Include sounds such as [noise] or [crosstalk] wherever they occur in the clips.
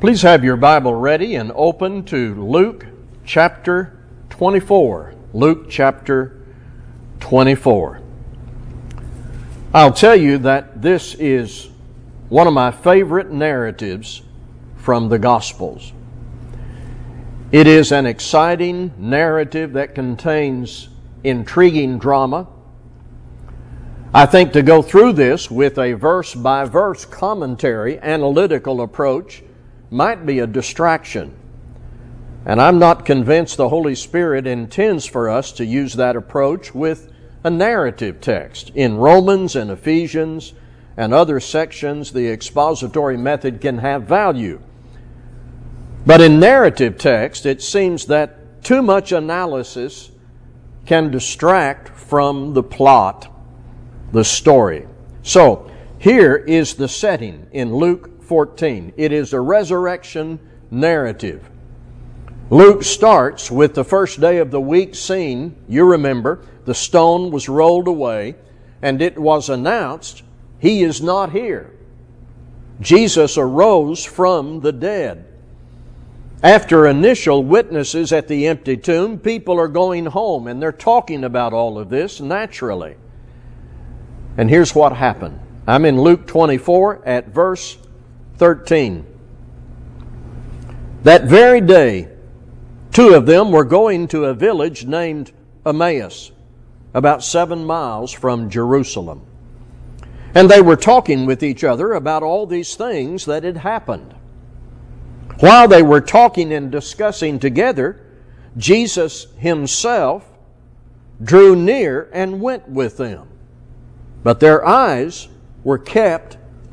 Please have your Bible ready and open to Luke chapter 24. Luke chapter 24. I'll tell you that this is one of my favorite narratives from the Gospels. It is an exciting narrative that contains intriguing drama. I think to go through this with a verse by verse commentary, analytical approach, might be a distraction. And I'm not convinced the Holy Spirit intends for us to use that approach with a narrative text. In Romans and Ephesians and other sections, the expository method can have value. But in narrative text, it seems that too much analysis can distract from the plot, the story. So, here is the setting in Luke 14. It is a resurrection narrative. Luke starts with the first day of the week scene. You remember, the stone was rolled away, and it was announced, He is not here. Jesus arose from the dead. After initial witnesses at the empty tomb, people are going home and they're talking about all of this naturally. And here's what happened. I'm in Luke 24 at verse 13. That very day, two of them were going to a village named Emmaus, about seven miles from Jerusalem. And they were talking with each other about all these things that had happened. While they were talking and discussing together, Jesus himself drew near and went with them. But their eyes were kept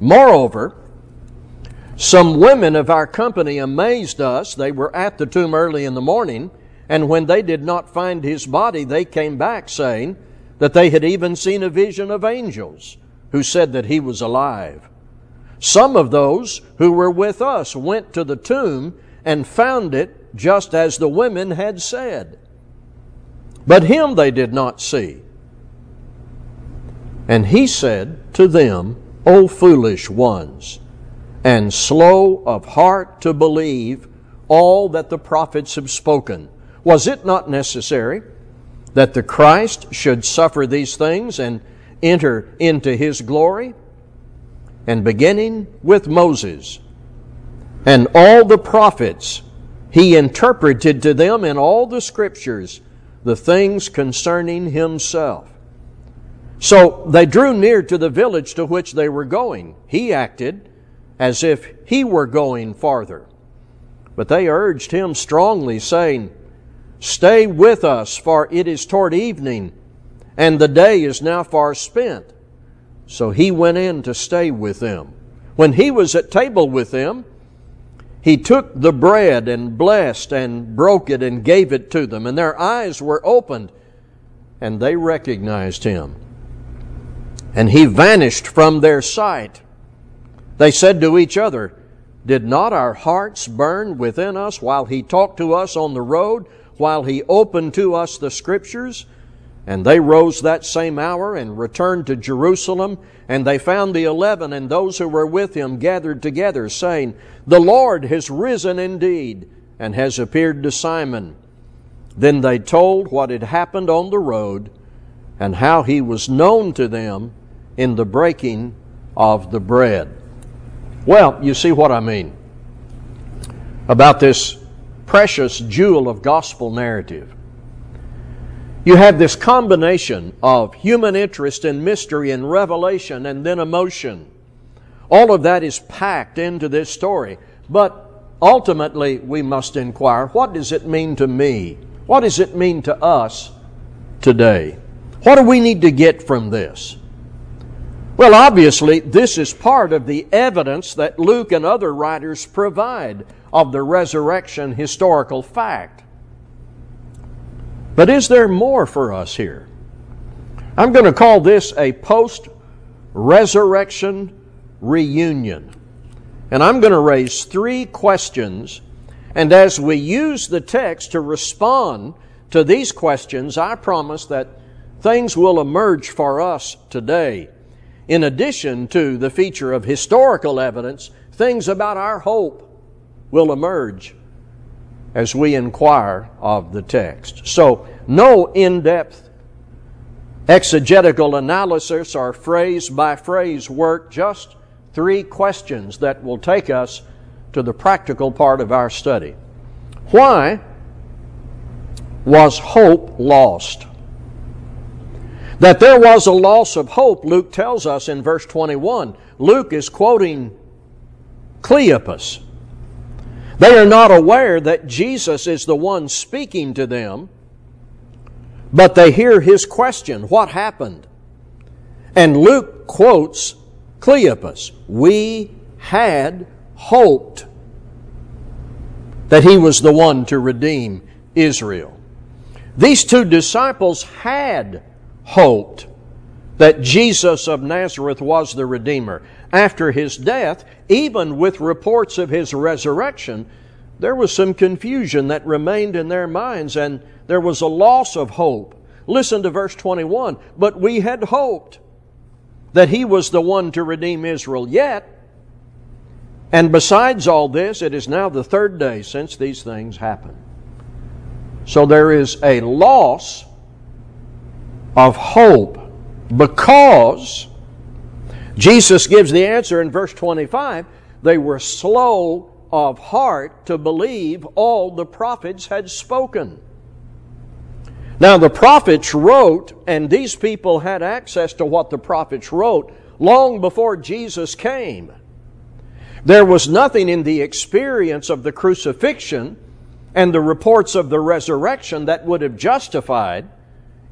Moreover, some women of our company amazed us. They were at the tomb early in the morning, and when they did not find his body, they came back saying that they had even seen a vision of angels who said that he was alive. Some of those who were with us went to the tomb and found it just as the women had said. But him they did not see. And he said to them, O foolish ones, and slow of heart to believe all that the prophets have spoken. Was it not necessary that the Christ should suffer these things and enter into his glory? and beginning with Moses and all the prophets, he interpreted to them in all the scriptures the things concerning himself. So they drew near to the village to which they were going. He acted as if he were going farther. But they urged him strongly, saying, Stay with us, for it is toward evening, and the day is now far spent. So he went in to stay with them. When he was at table with them, he took the bread and blessed and broke it and gave it to them, and their eyes were opened, and they recognized him. And he vanished from their sight. They said to each other, Did not our hearts burn within us while he talked to us on the road, while he opened to us the scriptures? And they rose that same hour and returned to Jerusalem, and they found the eleven and those who were with him gathered together, saying, The Lord has risen indeed, and has appeared to Simon. Then they told what had happened on the road, and how he was known to them in the breaking of the bread. Well, you see what I mean. about this precious jewel of gospel narrative. You have this combination of human interest and mystery and revelation and then emotion. All of that is packed into this story. But ultimately, we must inquire what does it mean to me? What does it mean to us today? What do we need to get from this? Well, obviously, this is part of the evidence that Luke and other writers provide of the resurrection historical fact. But is there more for us here? I'm going to call this a post resurrection reunion. And I'm going to raise three questions. And as we use the text to respond to these questions, I promise that things will emerge for us today. In addition to the feature of historical evidence, things about our hope will emerge as we inquire of the text. So, no in depth exegetical analysis or phrase by phrase work, just three questions that will take us to the practical part of our study. Why was hope lost? That there was a loss of hope, Luke tells us in verse 21. Luke is quoting Cleopas. They are not aware that Jesus is the one speaking to them, but they hear his question What happened? And Luke quotes Cleopas We had hoped that he was the one to redeem Israel. These two disciples had hoped that Jesus of Nazareth was the Redeemer. After his death, even with reports of his resurrection, there was some confusion that remained in their minds and there was a loss of hope. Listen to verse 21. But we had hoped that he was the one to redeem Israel. Yet, and besides all this, it is now the third day since these things happened. So there is a loss of hope because Jesus gives the answer in verse 25 they were slow of heart to believe all the prophets had spoken. Now, the prophets wrote, and these people had access to what the prophets wrote long before Jesus came. There was nothing in the experience of the crucifixion and the reports of the resurrection that would have justified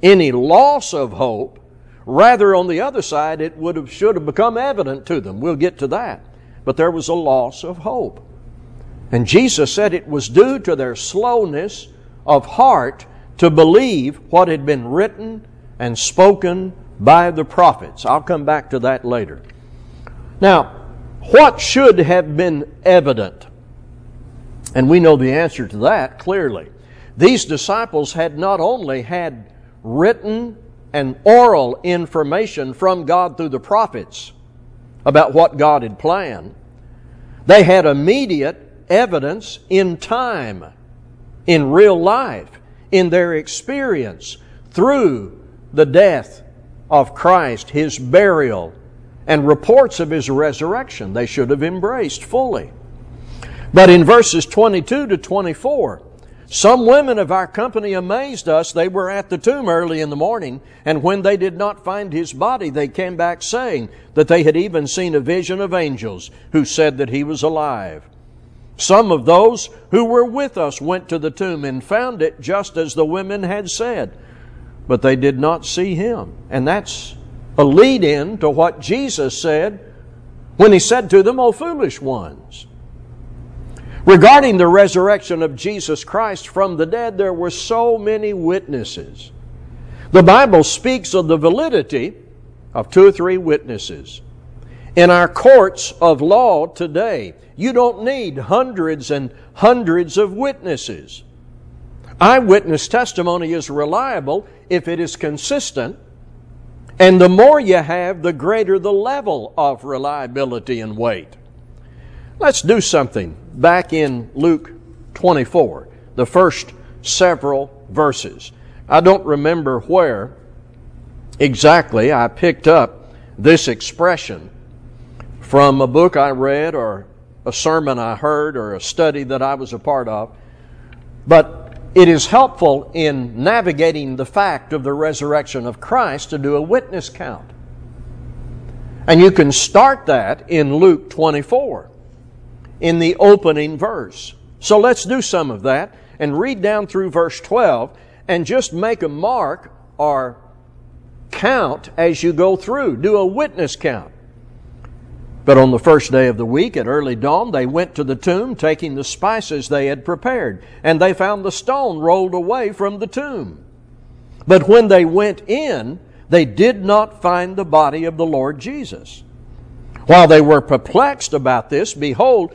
any loss of hope. Rather, on the other side, it would have, should have become evident to them. We'll get to that. But there was a loss of hope. And Jesus said it was due to their slowness of heart to believe what had been written and spoken by the prophets. I'll come back to that later. Now, what should have been evident? And we know the answer to that clearly. These disciples had not only had written and oral information from God through the prophets about what God had planned, they had immediate evidence in time, in real life, in their experience through the death of Christ, His burial, and reports of His resurrection. They should have embraced fully. But in verses 22 to 24, some women of our company amazed us. They were at the tomb early in the morning, and when they did not find his body, they came back saying that they had even seen a vision of angels who said that he was alive. Some of those who were with us went to the tomb and found it just as the women had said, but they did not see him. And that's a lead in to what Jesus said when he said to them, O foolish ones. Regarding the resurrection of Jesus Christ from the dead, there were so many witnesses. The Bible speaks of the validity of two or three witnesses. In our courts of law today, you don't need hundreds and hundreds of witnesses. Eyewitness testimony is reliable if it is consistent, and the more you have, the greater the level of reliability and weight. Let's do something back in Luke 24, the first several verses. I don't remember where exactly I picked up this expression from a book I read or a sermon I heard or a study that I was a part of, but it is helpful in navigating the fact of the resurrection of Christ to do a witness count. And you can start that in Luke 24, in the opening verse. So let's do some of that and read down through verse 12 and just make a mark or count as you go through. Do a witness count. But on the first day of the week at early dawn, they went to the tomb, taking the spices they had prepared, and they found the stone rolled away from the tomb. But when they went in, they did not find the body of the Lord Jesus. While they were perplexed about this, behold,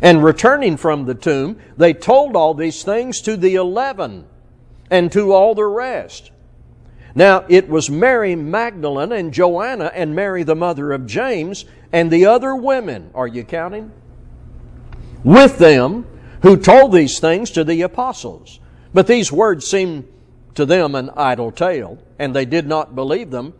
And returning from the tomb, they told all these things to the eleven and to all the rest. Now, it was Mary Magdalene and Joanna and Mary, the mother of James, and the other women, are you counting? With them who told these things to the apostles. But these words seemed to them an idle tale, and they did not believe them.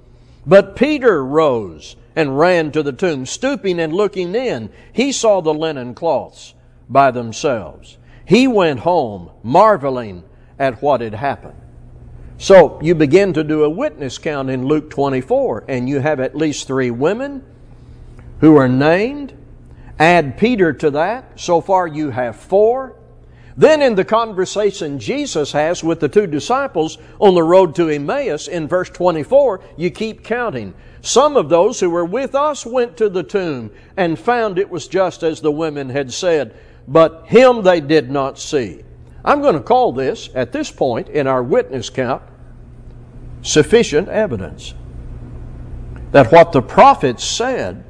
But Peter rose and ran to the tomb. Stooping and looking in, he saw the linen cloths by themselves. He went home, marveling at what had happened. So you begin to do a witness count in Luke 24, and you have at least three women who are named. Add Peter to that. So far you have four. Then, in the conversation Jesus has with the two disciples on the road to Emmaus in verse 24, you keep counting. Some of those who were with us went to the tomb and found it was just as the women had said, but him they did not see. I'm going to call this, at this point in our witness count, sufficient evidence that what the prophets said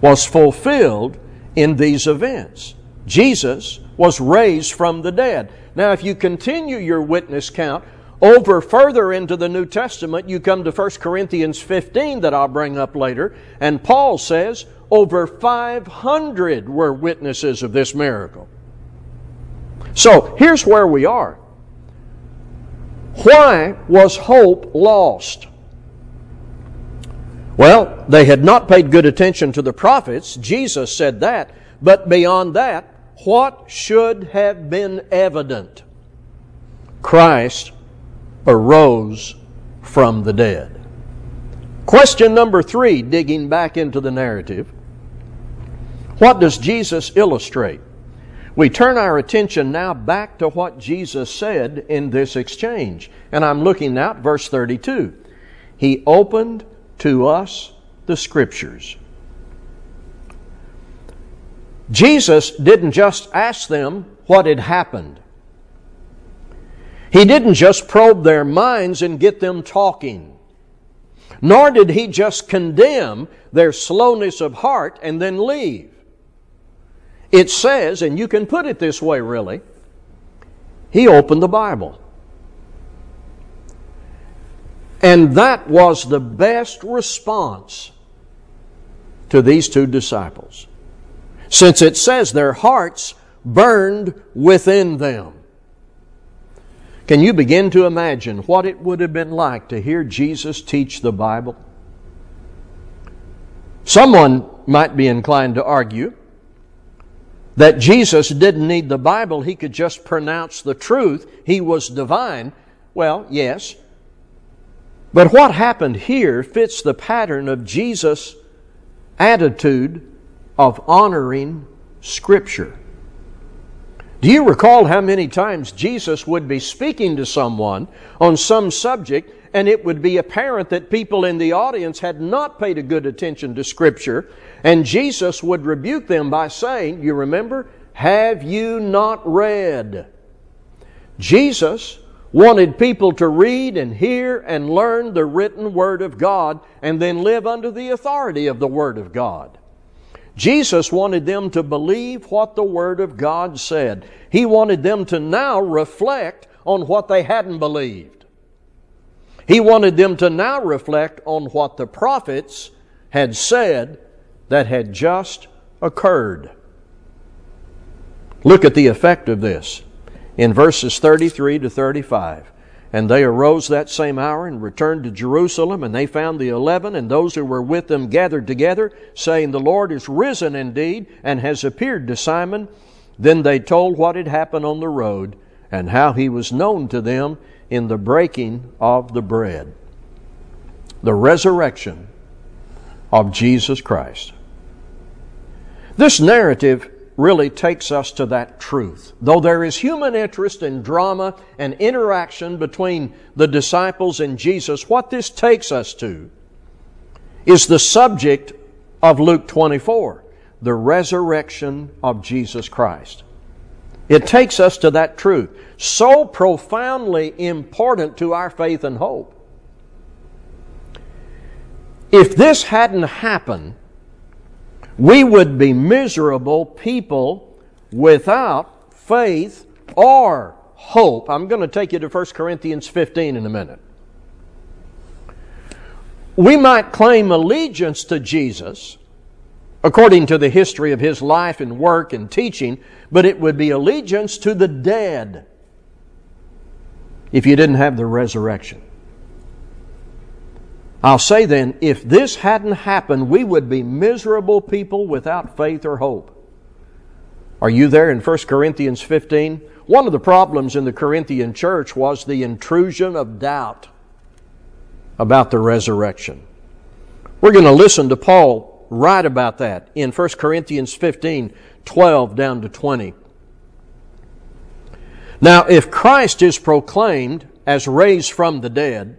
was fulfilled in these events. Jesus was raised from the dead. Now, if you continue your witness count over further into the New Testament, you come to 1 Corinthians 15 that I'll bring up later, and Paul says over 500 were witnesses of this miracle. So, here's where we are. Why was hope lost? Well, they had not paid good attention to the prophets. Jesus said that. But beyond that, what should have been evident? Christ arose from the dead. Question number three, digging back into the narrative. What does Jesus illustrate? We turn our attention now back to what Jesus said in this exchange. And I'm looking now at verse 32. He opened to us the Scriptures. Jesus didn't just ask them what had happened. He didn't just probe their minds and get them talking. Nor did he just condemn their slowness of heart and then leave. It says, and you can put it this way really, he opened the Bible. And that was the best response to these two disciples since it says their hearts burned within them. Can you begin to imagine what it would have been like to hear Jesus teach the Bible? Someone might be inclined to argue that Jesus didn't need the Bible, he could just pronounce the truth, he was divine. Well, yes. But what happened here fits the pattern of Jesus' attitude of honoring Scripture. Do you recall how many times Jesus would be speaking to someone on some subject and it would be apparent that people in the audience had not paid a good attention to Scripture and Jesus would rebuke them by saying, You remember, have you not read? Jesus wanted people to read and hear and learn the written Word of God and then live under the authority of the Word of God. Jesus wanted them to believe what the Word of God said. He wanted them to now reflect on what they hadn't believed. He wanted them to now reflect on what the prophets had said that had just occurred. Look at the effect of this in verses 33 to 35. And they arose that same hour and returned to Jerusalem, and they found the eleven and those who were with them gathered together, saying, The Lord is risen indeed, and has appeared to Simon. Then they told what had happened on the road, and how he was known to them in the breaking of the bread. The resurrection of Jesus Christ. This narrative really takes us to that truth. Though there is human interest and drama and interaction between the disciples and Jesus, what this takes us to is the subject of Luke 24 the resurrection of Jesus Christ. It takes us to that truth, so profoundly important to our faith and hope. If this hadn't happened, we would be miserable people without faith or hope. I'm going to take you to 1 Corinthians 15 in a minute. We might claim allegiance to Jesus according to the history of his life and work and teaching, but it would be allegiance to the dead if you didn't have the resurrection. I'll say then, if this hadn't happened, we would be miserable people without faith or hope. Are you there in 1 Corinthians 15? One of the problems in the Corinthian church was the intrusion of doubt about the resurrection. We're going to listen to Paul write about that in 1 Corinthians 15 12 down to 20. Now, if Christ is proclaimed as raised from the dead,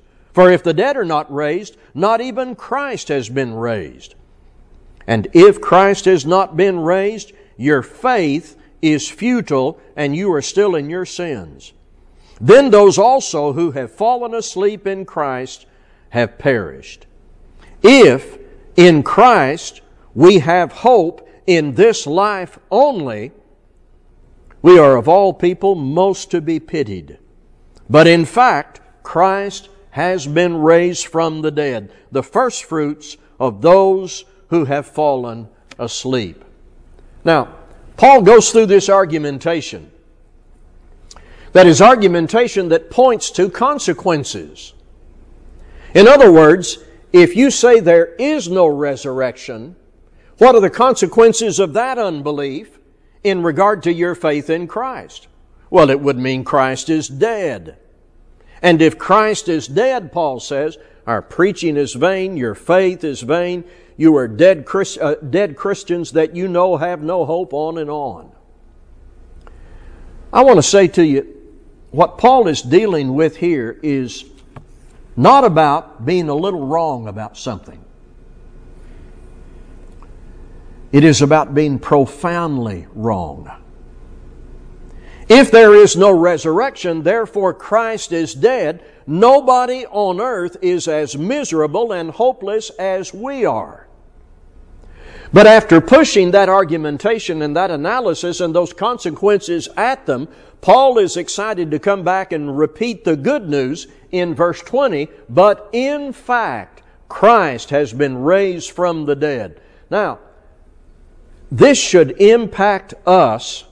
For if the dead are not raised, not even Christ has been raised. And if Christ has not been raised, your faith is futile and you are still in your sins. Then those also who have fallen asleep in Christ have perished. If in Christ we have hope in this life only, we are of all people most to be pitied. But in fact, Christ has been raised from the dead, the first fruits of those who have fallen asleep. Now, Paul goes through this argumentation. That is argumentation that points to consequences. In other words, if you say there is no resurrection, what are the consequences of that unbelief in regard to your faith in Christ? Well, it would mean Christ is dead. And if Christ is dead, Paul says, our preaching is vain, your faith is vain, you are dead, Christ, uh, dead Christians that you know have no hope, on and on. I want to say to you, what Paul is dealing with here is not about being a little wrong about something. It is about being profoundly wrong. If there is no resurrection, therefore Christ is dead, nobody on earth is as miserable and hopeless as we are. But after pushing that argumentation and that analysis and those consequences at them, Paul is excited to come back and repeat the good news in verse 20. But in fact, Christ has been raised from the dead. Now, this should impact us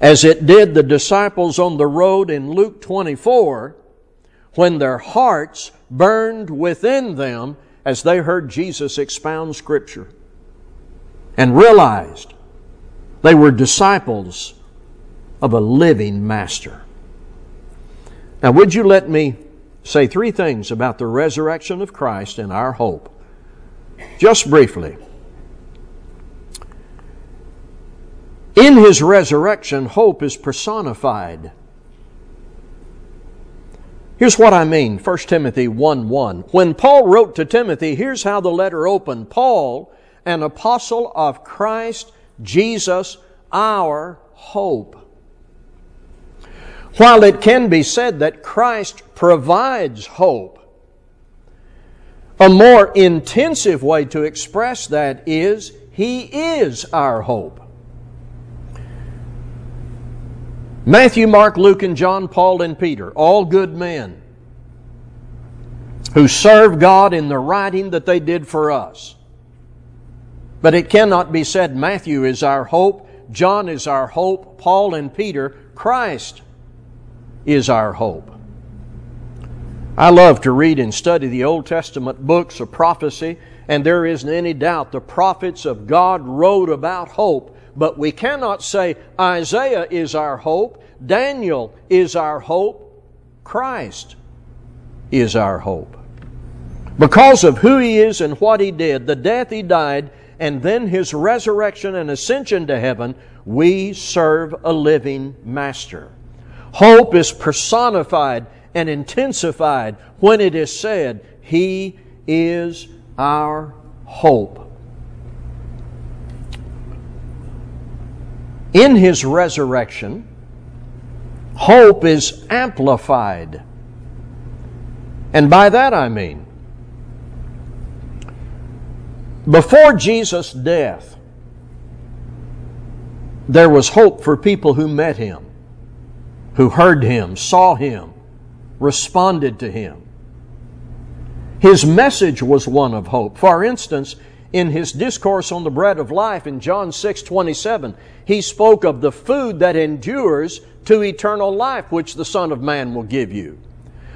as it did the disciples on the road in Luke 24 when their hearts burned within them as they heard Jesus expound Scripture and realized they were disciples of a living Master. Now, would you let me say three things about the resurrection of Christ and our hope? Just briefly. In his resurrection, hope is personified. Here's what I mean 1 Timothy 1 1. When Paul wrote to Timothy, here's how the letter opened Paul, an apostle of Christ Jesus, our hope. While it can be said that Christ provides hope, a more intensive way to express that is He is our hope. Matthew, Mark, Luke, and John, Paul, and Peter, all good men who served God in the writing that they did for us. But it cannot be said Matthew is our hope, John is our hope, Paul and Peter, Christ is our hope. I love to read and study the Old Testament books of prophecy, and there isn't any doubt the prophets of God wrote about hope, but we cannot say Isaiah is our hope, Daniel is our hope, Christ is our hope. Because of who he is and what he did, the death he died, and then his resurrection and ascension to heaven, we serve a living master. Hope is personified and intensified when it is said, He is our hope. In His resurrection, hope is amplified. And by that I mean, before Jesus' death, there was hope for people who met Him who heard him, saw him, responded to him. His message was one of hope. For instance, in his discourse on the bread of life in John 6 27, he spoke of the food that endures to eternal life, which the Son of Man will give you.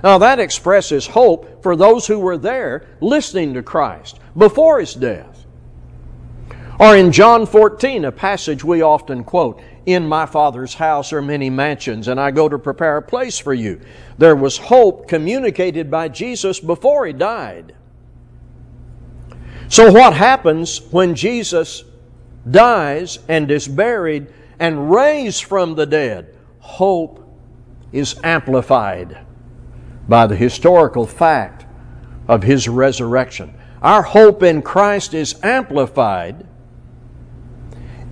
Now, that expresses hope for those who were there listening to Christ before his death. Or in John 14, a passage we often quote, in my Father's house are many mansions, and I go to prepare a place for you. There was hope communicated by Jesus before he died. So, what happens when Jesus dies and is buried and raised from the dead? Hope is amplified by the historical fact of his resurrection. Our hope in Christ is amplified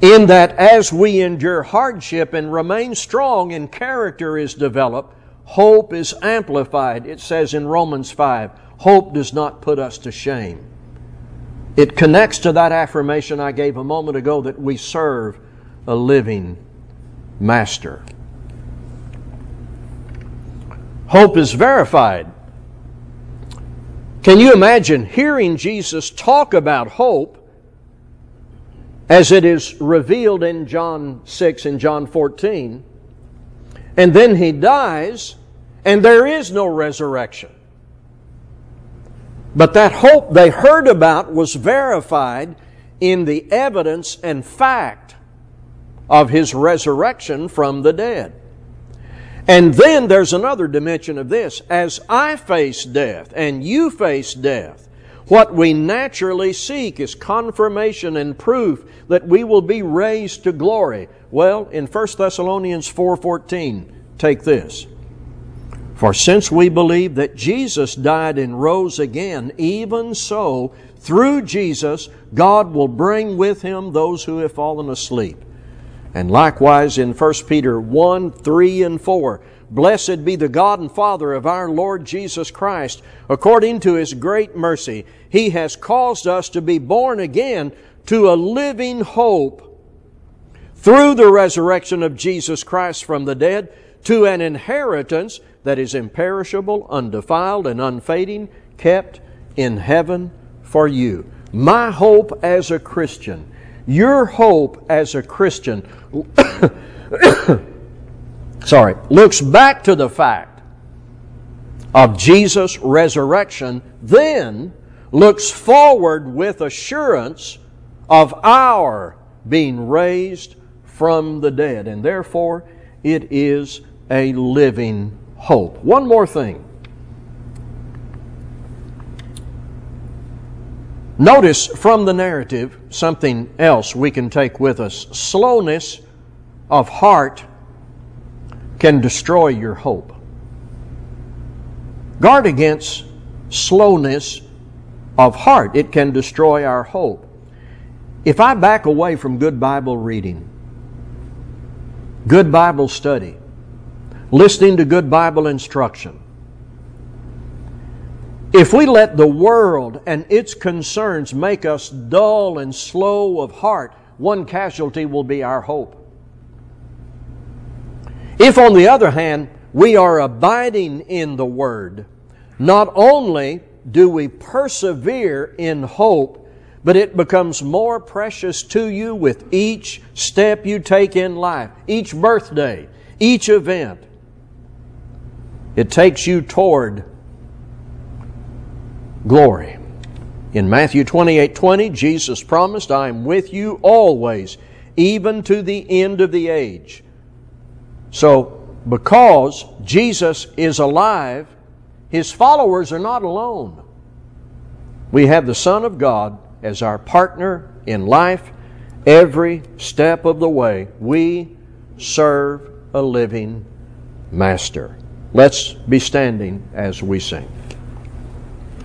in that as we endure hardship and remain strong and character is developed, hope is amplified. It says in Romans 5 hope does not put us to shame. It connects to that affirmation I gave a moment ago that we serve a living master. Hope is verified. Can you imagine hearing Jesus talk about hope as it is revealed in John 6 and John 14. And then he dies, and there is no resurrection. But that hope they heard about was verified in the evidence and fact of his resurrection from the dead. And then there's another dimension of this. As I face death and you face death, what we naturally seek is confirmation and proof that we will be raised to glory. Well, in 1 Thessalonians 4:14, take this. For since we believe that Jesus died and rose again, even so, through Jesus, God will bring with him those who have fallen asleep. And likewise in 1 Peter 1, 3, and 4, Blessed be the God and Father of our Lord Jesus Christ. According to His great mercy, He has caused us to be born again to a living hope through the resurrection of Jesus Christ from the dead to an inheritance that is imperishable, undefiled, and unfading, kept in heaven for you. My hope as a Christian, your hope as a Christian [coughs] sorry, looks back to the fact of Jesus' resurrection, then looks forward with assurance of our being raised from the dead. And therefore, it is a living hope. One more thing. Notice from the narrative something else we can take with us. Slowness of heart can destroy your hope. Guard against slowness of heart. It can destroy our hope. If I back away from good Bible reading, good Bible study, listening to good Bible instruction, if we let the world and its concerns make us dull and slow of heart, one casualty will be our hope. If, on the other hand, we are abiding in the Word, not only do we persevere in hope, but it becomes more precious to you with each step you take in life, each birthday, each event. It takes you toward glory. In Matthew 28 20, Jesus promised, I am with you always, even to the end of the age. So, because Jesus is alive, his followers are not alone. We have the Son of God as our partner in life every step of the way. We serve a living Master. Let's be standing as we sing.